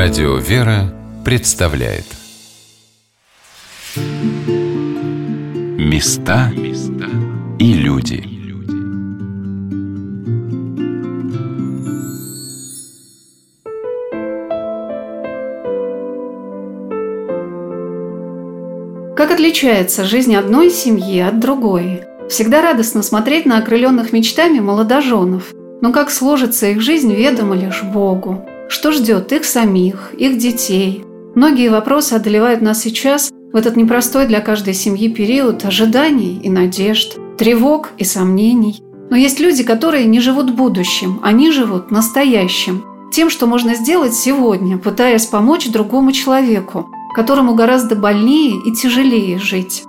Радио «Вера» представляет Места и люди Как отличается жизнь одной семьи от другой? Всегда радостно смотреть на окрыленных мечтами молодоженов. Но как сложится их жизнь, ведомо лишь Богу. Что ждет их самих, их детей? Многие вопросы одолевают нас сейчас, в этот непростой для каждой семьи период ожиданий и надежд, тревог и сомнений. Но есть люди, которые не живут будущим, они живут настоящим. Тем, что можно сделать сегодня, пытаясь помочь другому человеку, которому гораздо больнее и тяжелее жить.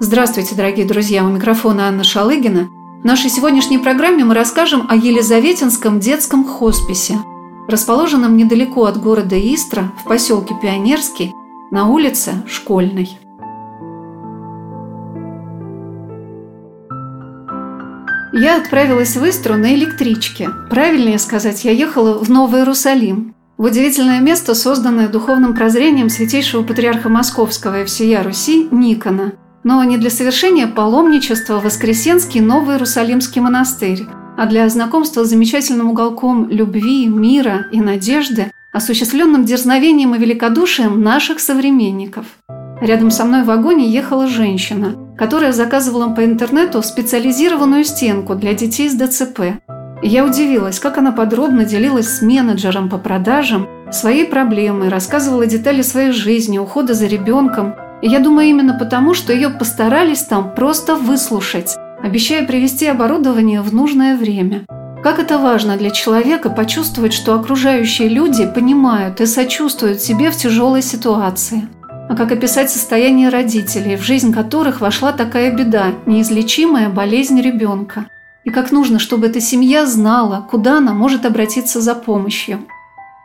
Здравствуйте, дорогие друзья! У микрофона Анна Шалыгина. В нашей сегодняшней программе мы расскажем о Елизаветинском детском хосписе, расположенном недалеко от города Истра, в поселке Пионерский, на улице Школьной. Я отправилась в Истру на электричке. Правильнее сказать, я ехала в Новый Иерусалим, в удивительное место, созданное духовным прозрением святейшего патриарха Московского и всея Руси Никона, но не для совершения паломничества в Воскресенский Новый Иерусалимский монастырь, а для знакомства с замечательным уголком любви, мира и надежды, осуществленным дерзновением и великодушием наших современников. Рядом со мной в вагоне ехала женщина, которая заказывала по интернету специализированную стенку для детей с ДЦП. Я удивилась, как она подробно делилась с менеджером по продажам своей проблемой, рассказывала детали своей жизни, ухода за ребенком. И я думаю именно потому, что ее постарались там просто выслушать, обещая привести оборудование в нужное время. Как это важно для человека почувствовать, что окружающие люди понимают и сочувствуют себе в тяжелой ситуации. А как описать состояние родителей, в жизнь которых вошла такая беда, неизлечимая болезнь ребенка. И как нужно, чтобы эта семья знала, куда она может обратиться за помощью.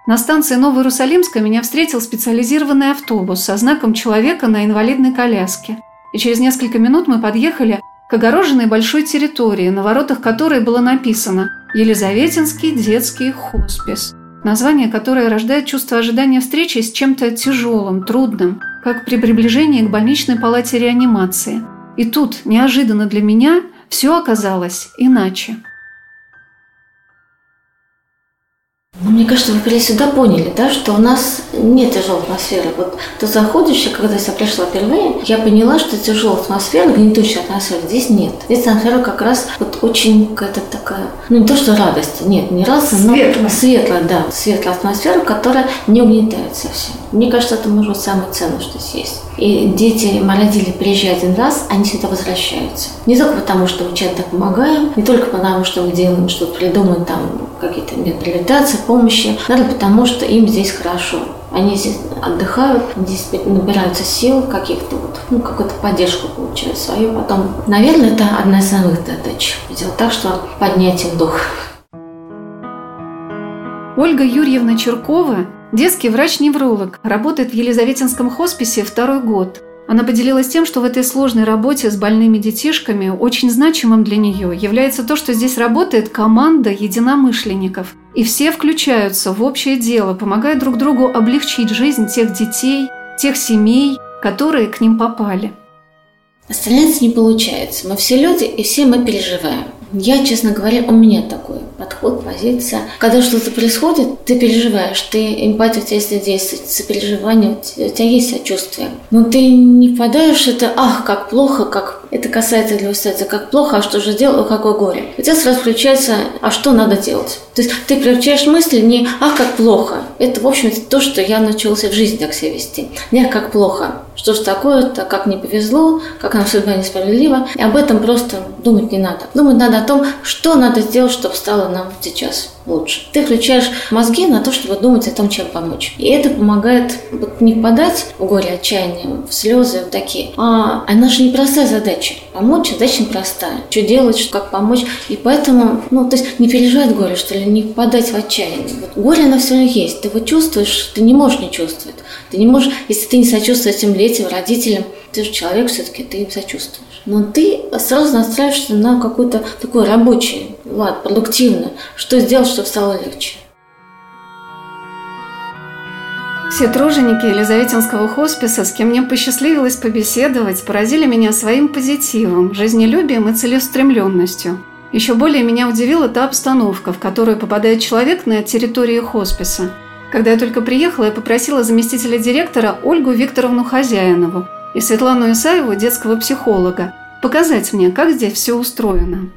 На станции Новоиерусалимска меня встретил специализированный автобус со знаком человека на инвалидной коляске. И через несколько минут мы подъехали к огороженной большой территории, на воротах которой было написано «Елизаветинский детский хоспис», название которое рождает чувство ожидания встречи с чем-то тяжелым, трудным, как при приближении к больничной палате реанимации. И тут, неожиданно для меня, все оказалось иначе. Мне кажется, вы пришли сюда поняли, да, что у нас нет тяжелой атмосферы. Вот ты заходишь, когда я пришла впервые, я поняла, что тяжелой атмосферы, гнетущей атмосферы здесь нет. Здесь атмосфера как раз вот очень какая-то такая, ну не то, что радость, нет, не раз, но светлая, светлая да, светлая атмосфера, которая не угнетает совсем. Мне кажется, это может быть самое ценное, что здесь есть. И дети, родители приезжают один раз, они всегда возвращаются. Не только потому, что мы чем-то помогаем, не только потому, что мы делаем что-то, придумаем там какие-то методы реабилитации, помощи, надо потому, что им здесь хорошо. Они здесь отдыхают, здесь набираются сил каких-то, вот, ну, какую-то поддержку получают свою. Потом, наверное, это одна из самых задач. Сделать так, что поднять им дух. Ольга Юрьевна Черкова, детский врач-невролог, работает в Елизаветинском хосписе второй год. Она поделилась тем, что в этой сложной работе с больными детишками очень значимым для нее является то, что здесь работает команда единомышленников. И все включаются в общее дело, помогая друг другу облегчить жизнь тех детей, тех семей, которые к ним попали. Остальное не получается. Мы все люди, и все мы переживаем. Я, честно говоря, у меня такой подход, позиция. Когда что-то происходит, ты переживаешь, ты эмпатия у тебя есть действует, сопереживание, у тебя есть сочувствие. Но ты не впадаешь это, ах, как плохо, как это касается для иллюстрации, как плохо, а что же делать, какое горе. У тебя сразу включается, а что надо делать. То есть ты превращаешь мысли не «ах, как плохо». Это, в общем, то, что я научился в жизни так себя вести. Не «ах, как плохо». Что ж такое-то, как не повезло, как нам судьба несправедлива. И об этом просто думать не надо. Думать надо о том, что надо сделать, чтобы стало нам сейчас лучше. Ты включаешь мозги на то, чтобы думать о том, чем помочь. И это помогает вот, не подать в горе, отчаяние, в слезы вот такие. А она же непростая задача. Помочь задача непростая. Что делать, как помочь. И поэтому, ну, то есть не переживать горе, что ли, не подать в отчаяние. Вот горе, оно все равно есть. Ты его чувствуешь, ты не можешь не чувствовать. Ты не можешь, если ты не сочувствуешь этим детям, родителям, ты же человек все-таки, ты им сочувствуешь. Но ты сразу настраиваешься на какой-то такой рабочий лад, продуктивный. Что сделать, чтобы стало легче. Все труженики Елизаветинского хосписа, с кем мне посчастливилось побеседовать, поразили меня своим позитивом, жизнелюбием и целеустремленностью. Еще более меня удивила та обстановка, в которую попадает человек на территории хосписа. Когда я только приехала, я попросила заместителя директора Ольгу Викторовну Хозяинову и Светлану Исаеву, детского психолога, показать мне, как здесь все устроено.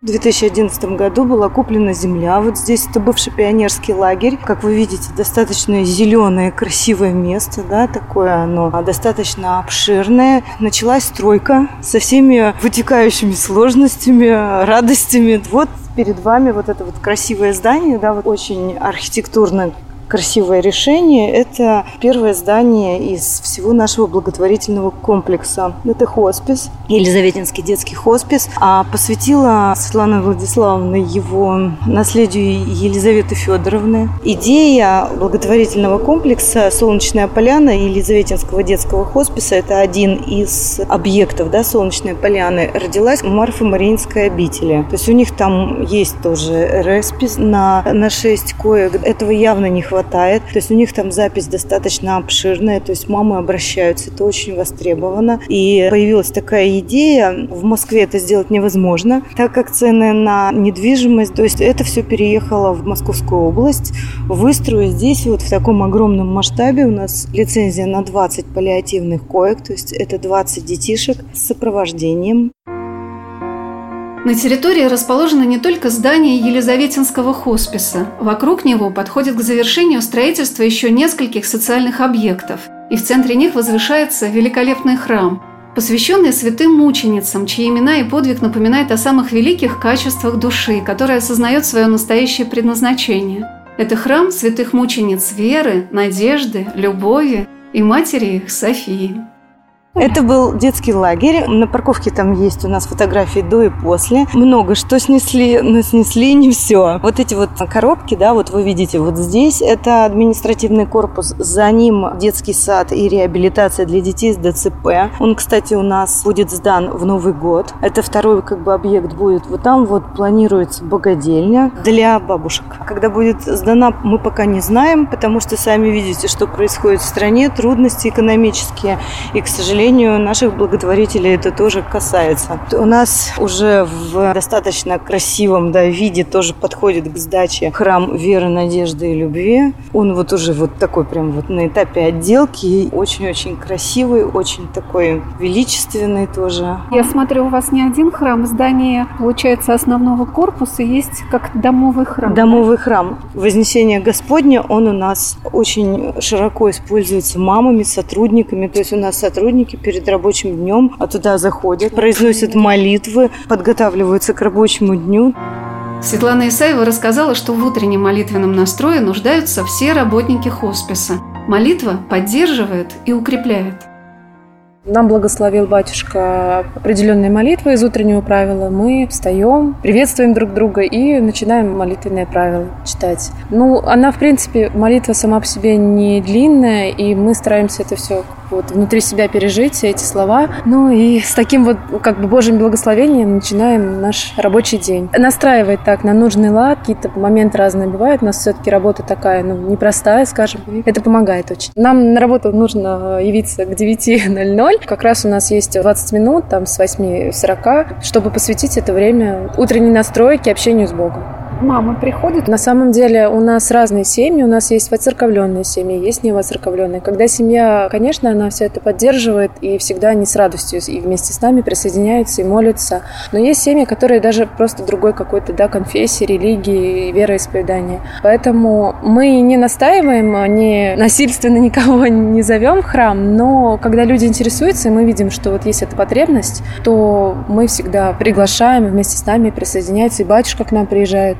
В 2011 году была куплена земля. Вот здесь это бывший пионерский лагерь. Как вы видите, достаточно зеленое, красивое место, да, такое оно достаточно обширное. Началась стройка со всеми вытекающими сложностями, радостями. Вот перед вами вот это вот красивое здание, да, вот очень архитектурно красивое решение. Это первое здание из всего нашего благотворительного комплекса. Это хоспис, Елизаветинский детский хоспис. А посвятила Светлана Владиславовна его наследию Елизаветы Федоровны. Идея благотворительного комплекса «Солнечная поляна» Елизаветинского детского хосписа – это один из объектов да, «Солнечной поляны» родилась в Марфа-Мариинской обители. То есть у них там есть тоже респис на, на 6 коек. Этого явно не хватает хватает. То есть у них там запись достаточно обширная, то есть мамы обращаются, это очень востребовано. И появилась такая идея, в Москве это сделать невозможно, так как цены на недвижимость, то есть это все переехало в Московскую область, выстроить здесь вот в таком огромном масштабе у нас лицензия на 20 паллиативных коек, то есть это 20 детишек с сопровождением. На территории расположено не только здание Елизаветинского хосписа. Вокруг него подходит к завершению строительство еще нескольких социальных объектов. И в центре них возвышается великолепный храм, посвященный святым мученицам, чьи имена и подвиг напоминают о самых великих качествах души, которая осознает свое настоящее предназначение. Это храм святых мучениц веры, надежды, любови и матери их Софии. Это был детский лагерь. На парковке там есть у нас фотографии до и после. Много что снесли, но снесли не все. Вот эти вот коробки, да, вот вы видите, вот здесь это административный корпус. За ним детский сад и реабилитация для детей с ДЦП. Он, кстати, у нас будет сдан в Новый год. Это второй как бы объект будет. Вот там вот планируется богадельня для бабушек. Когда будет сдана, мы пока не знаем, потому что сами видите, что происходит в стране, трудности экономические. И, к сожалению, сожалению, наших благотворителей это тоже касается. У нас уже в достаточно красивом да, виде тоже подходит к сдаче храм веры, надежды и любви. Он вот уже вот такой прям вот на этапе отделки. Очень-очень красивый, очень такой величественный тоже. Я смотрю, у вас не один храм, здание, получается, основного корпуса есть как домовый храм. Домовый да? храм. Вознесение Господне, он у нас очень широко используется мамами, сотрудниками. То есть у нас сотрудники перед рабочим днем а туда заходят, произносят молитвы, подготавливаются к рабочему дню. Светлана Исаева рассказала, что в утреннем молитвенном настрое нуждаются все работники хосписа. Молитва поддерживает и укрепляет. Нам благословил батюшка определенные молитвы из утреннего правила. Мы встаем, приветствуем друг друга и начинаем молитвенное правило читать. Ну, она, в принципе, молитва сама по себе не длинная, и мы стараемся это все вот внутри себя пережить эти слова. Ну и с таким вот как бы Божьим благословением начинаем наш рабочий день. Настраивать так на нужный лад, какие-то моменты разные бывают. У нас все-таки работа такая, ну, непростая, скажем. Это помогает очень. Нам на работу нужно явиться к 9.00. Как раз у нас есть 20 минут, там, с 8.40, чтобы посвятить это время утренней настройке, общению с Богом мамы приходят? На самом деле у нас разные семьи. У нас есть воцерковленные семьи, есть невоцерковленные. Когда семья, конечно, она все это поддерживает и всегда они с радостью и вместе с нами присоединяются и молятся. Но есть семьи, которые даже просто другой какой-то да, конфессии, религии, вероисповедания. Поэтому мы не настаиваем, не насильственно никого не зовем в храм, но когда люди интересуются, и мы видим, что вот есть эта потребность, то мы всегда приглашаем вместе с нами присоединяются, и батюшка к нам приезжает.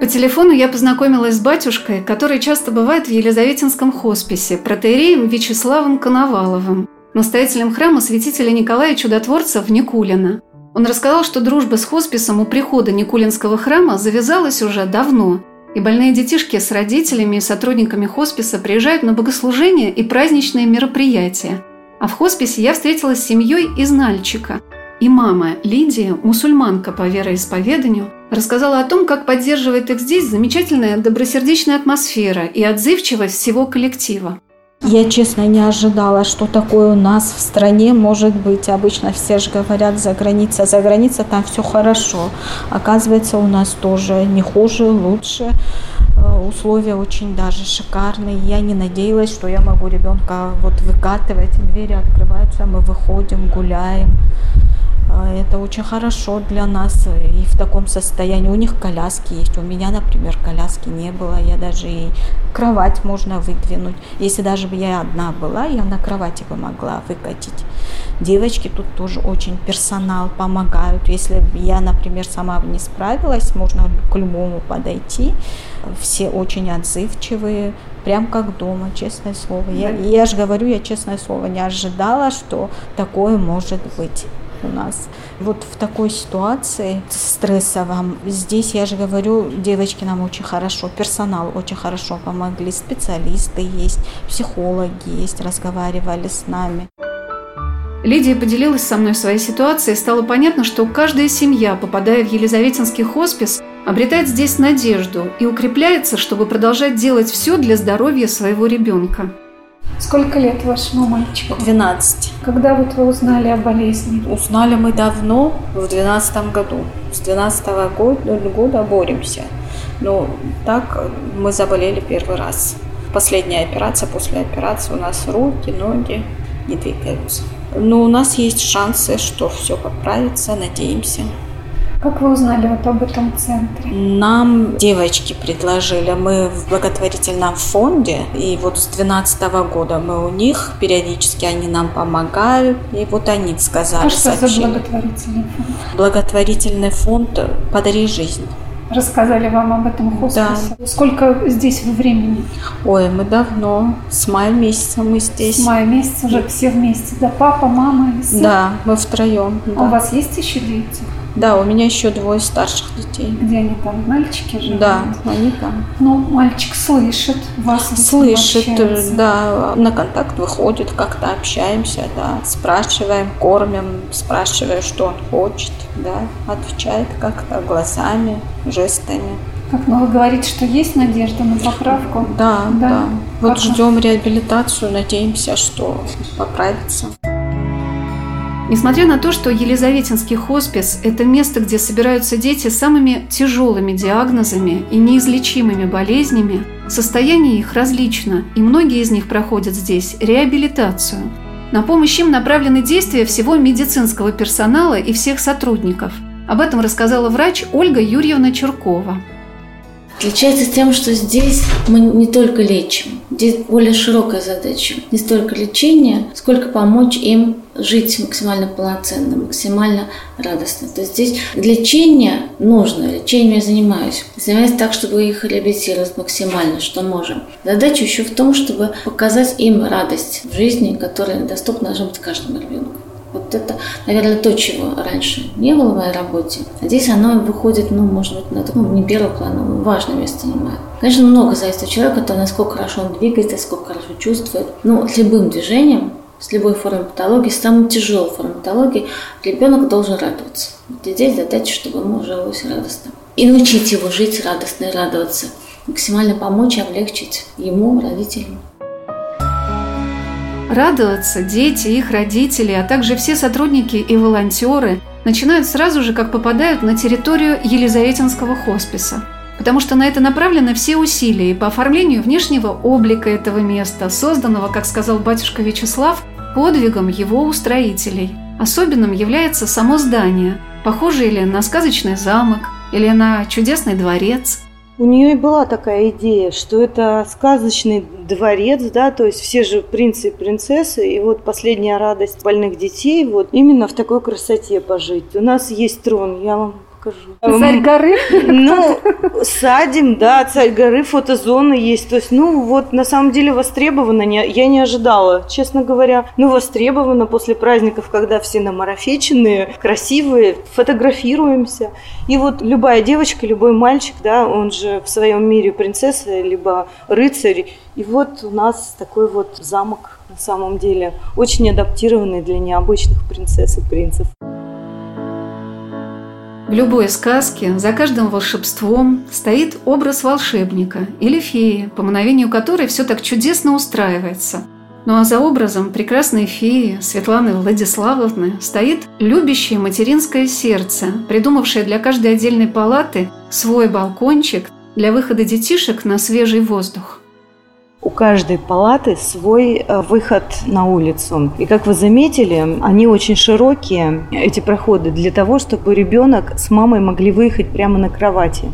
По телефону я познакомилась с батюшкой, который часто бывает в Елизаветинском хосписе, протеереем Вячеславом Коноваловым, настоятелем храма святителя Николая Чудотворца в Никулино. Он рассказал, что дружба с хосписом у прихода Никулинского храма завязалась уже давно, и больные детишки с родителями и сотрудниками хосписа приезжают на богослужения и праздничные мероприятия. А в хосписе я встретилась с семьей из Нальчика – И мама Лидия, мусульманка по вероисповеданию, рассказала о том, как поддерживает их здесь замечательная добросердечная атмосфера и отзывчивость всего коллектива. Я, честно, не ожидала, что такое у нас в стране может быть. Обычно все же говорят за границей. За границей там все хорошо. Оказывается, у нас тоже не хуже, лучше. Э, условия очень даже шикарные. Я не надеялась, что я могу ребенка вот выкатывать, двери открываются, мы выходим, гуляем. А, это очень хорошо для нас и в таком состоянии. У них коляски есть. У меня, например, коляски не было. Я даже и кровать можно выдвинуть. Если даже бы я одна была, я на кровати бы могла выкатить. Девочки тут тоже очень персонал помогают. Если я, например, сама бы не справилась, можно к любому подойти. Все очень отзывчивые, прям как дома, честное слово. Я, я же говорю, я честное слово не ожидала, что такое может быть у нас. Вот в такой ситуации стрессовом, здесь, я же говорю, девочки нам очень хорошо, персонал очень хорошо помогли, специалисты есть, психологи есть, разговаривали с нами. Лидия поделилась со мной своей ситуацией, стало понятно, что каждая семья, попадая в Елизаветинский хоспис, обретает здесь надежду и укрепляется, чтобы продолжать делать все для здоровья своего ребенка. Сколько лет вашему мальчику? 12. Когда вот вы узнали о болезни? Узнали мы давно, в 12 году. С 12 года, года боремся. Но так мы заболели первый раз. Последняя операция, после операции у нас руки, ноги не двигаются. Но у нас есть шансы, что все поправится, надеемся. Как вы узнали вот об этом центре? Нам девочки предложили. Мы в благотворительном фонде, и вот с 2012 года мы у них, периодически они нам помогают, и вот они сказали. А что за благотворительный фонд? Благотворительный фонд «Подари жизнь» рассказали вам об этом хосписе. Да. Сколько здесь вы времени? Ой, мы давно, с мая месяца мы здесь. С мая месяца уже все вместе, да? Папа, мама и сын? Да, мы втроем. А да. у вас есть еще дети? Да, у меня еще двое старших детей. Где они там? Мальчики живут? Да, они там. Ну, мальчик слышит вас. Слышит, да. На контакт выходит, как-то общаемся, да. Спрашиваем, кормим, спрашиваем, что он хочет, да. Отвечает как-то глазами, жестами. Как вы говорите, что есть надежда на поправку? Да, да. да. Вот ждем реабилитацию, надеемся, что поправится. Несмотря на то, что Елизаветинский хоспис – это место, где собираются дети с самыми тяжелыми диагнозами и неизлечимыми болезнями, состояние их различно, и многие из них проходят здесь реабилитацию. На помощь им направлены действия всего медицинского персонала и всех сотрудников. Об этом рассказала врач Ольга Юрьевна Черкова. Отличается тем, что здесь мы не только лечим, здесь более широкая задача. Не столько лечение, сколько помочь им жить максимально полноценно, максимально радостно. То есть здесь лечение нужно, лечением я занимаюсь. Занимаюсь так, чтобы их реабилитировать максимально, что можем. Задача еще в том, чтобы показать им радость в жизни, которая доступна должна быть каждому ребенку. Вот это, наверное, то, чего раньше не было в моей работе. А здесь оно выходит, ну, может быть, на таком не первый план, но важное место занимает. Конечно, много зависит от человека, то насколько хорошо он двигается, насколько хорошо чувствует. Но с любым движением, с любой формой патологии, с самой тяжелой формой патологии, ребенок должен радоваться. Вот и здесь задача, чтобы ему жилось радостно. И научить его жить радостно и радоваться. Максимально помочь облегчить ему, родителям. Радоваться дети, их родители, а также все сотрудники и волонтеры начинают сразу же, как попадают на территорию Елизаветинского хосписа. Потому что на это направлены все усилия и по оформлению внешнего облика этого места, созданного, как сказал батюшка Вячеслав, подвигом его устроителей. Особенным является само здание, похожее ли на сказочный замок или на чудесный дворец – у нее и была такая идея, что это сказочный дворец, да, то есть все же принцы и принцессы, и вот последняя радость больных детей, вот именно в такой красоте пожить. У нас есть трон, я вам покажу. Царь горы? Ну, садим, да, царь горы, фотозоны есть. То есть, ну, вот на самом деле востребовано. Я не ожидала, честно говоря. Ну, востребовано после праздников, когда все намарафеченные, красивые, фотографируемся. И вот любая девочка, любой мальчик, да, он же в своем мире принцесса, либо рыцарь. И вот у нас такой вот замок на самом деле, очень адаптированный для необычных принцесс и принцев. В любой сказке за каждым волшебством стоит образ волшебника или феи, по мановению которой все так чудесно устраивается. Ну а за образом прекрасной феи Светланы Владиславовны стоит любящее материнское сердце, придумавшее для каждой отдельной палаты свой балкончик для выхода детишек на свежий воздух. Каждой палаты свой э, выход на улицу. И как вы заметили, они очень широкие, эти проходы, для того, чтобы ребенок с мамой могли выехать прямо на кровати.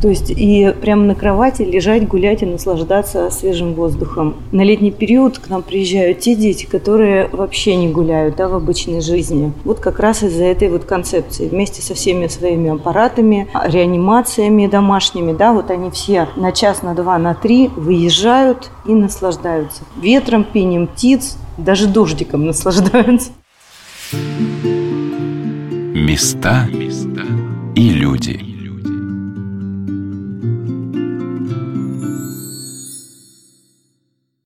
То есть и прямо на кровати лежать, гулять и наслаждаться свежим воздухом. На летний период к нам приезжают те дети, которые вообще не гуляют да, в обычной жизни. Вот как раз из-за этой вот концепции. Вместе со всеми своими аппаратами, реанимациями домашними, да, вот они все на час, на два, на три выезжают и наслаждаются. Ветром, пением птиц, даже дождиком наслаждаются. Места и люди.